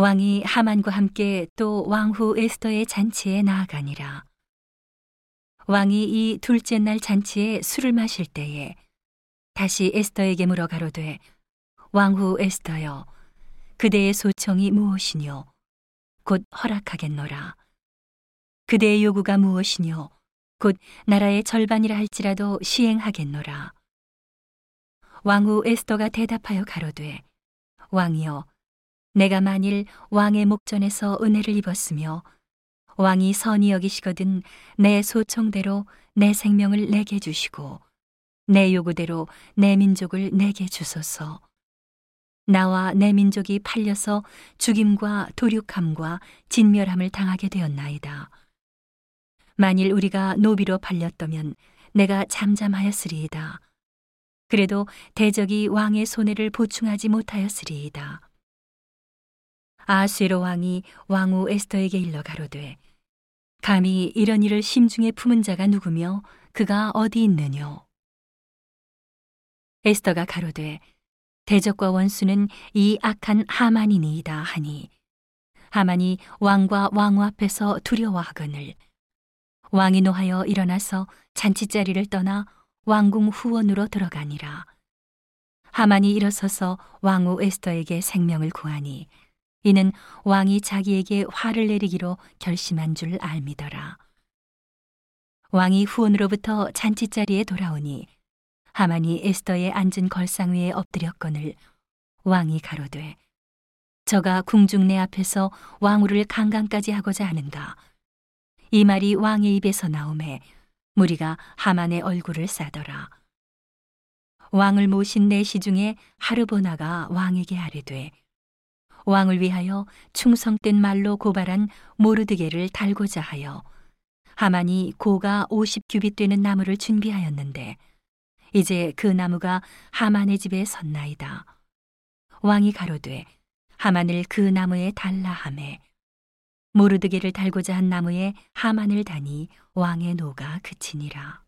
왕이 하만과 함께 또 왕후 에스더의 잔치에 나아가니라. 왕이 이 둘째 날 잔치에 술을 마실 때에 다시 에스더에게 물어 가로되 왕후 에스더여 그대의 소청이 무엇이뇨? 곧 허락하겠노라. 그대의 요구가 무엇이뇨? 곧 나라의 절반이라 할지라도 시행하겠노라. 왕후 에스더가 대답하여 가로되 왕이여 내가 만일 왕의 목전에서 은혜를 입었으며 왕이 선히 여기시거든 내 소청대로 내 생명을 내게 주시고 내 요구대로 내 민족을 내게 주소서. 나와 내 민족이 팔려서 죽임과 도륙함과 진멸함을 당하게 되었나이다. 만일 우리가 노비로 팔렸다면 내가 잠잠하였으리이다. 그래도 대적이 왕의 손해를 보충하지 못하였으리이다. 아수에로 왕이 왕후 에스더에게 일러 가로되 감히 이런 일을 심중에 품은 자가 누구며 그가 어디 있느뇨? 에스더가 가로되 대적과 원수는 이 악한 하만이니이다 하니 하만이 왕과 왕후 앞에서 두려워하거늘 왕이 노하여 일어나서 잔치자리를 떠나 왕궁 후원으로 들어가니라. 하만이 일어서서 왕후 에스더에게 생명을 구하니 이는 왕이 자기에게 화를 내리기로 결심한 줄 알미더라. 왕이 후원으로부터 잔치자리에 돌아오니 하만이 에스더의 앉은 걸상 위에 엎드렸거늘 왕이 가로되 저가 궁중 내 앞에서 왕후를 강간까지 하고자 하는가 이 말이 왕의 입에서 나오매 무리가 하만의 얼굴을 싸더라 왕을 모신 내시 중에 하르보나가 왕에게 아뢰되 왕을 위하여 충성된 말로 고발한 모르드게를 달고자 하여 하만이 고가 50규빗 되는 나무를 준비하였는데 이제 그 나무가 하만의 집에 섰나이다. 왕이 가로되 하만을 그 나무에 달라 하매 모르드게를 달고자 한 나무에 하만을 다니 왕의 노가 그치니라.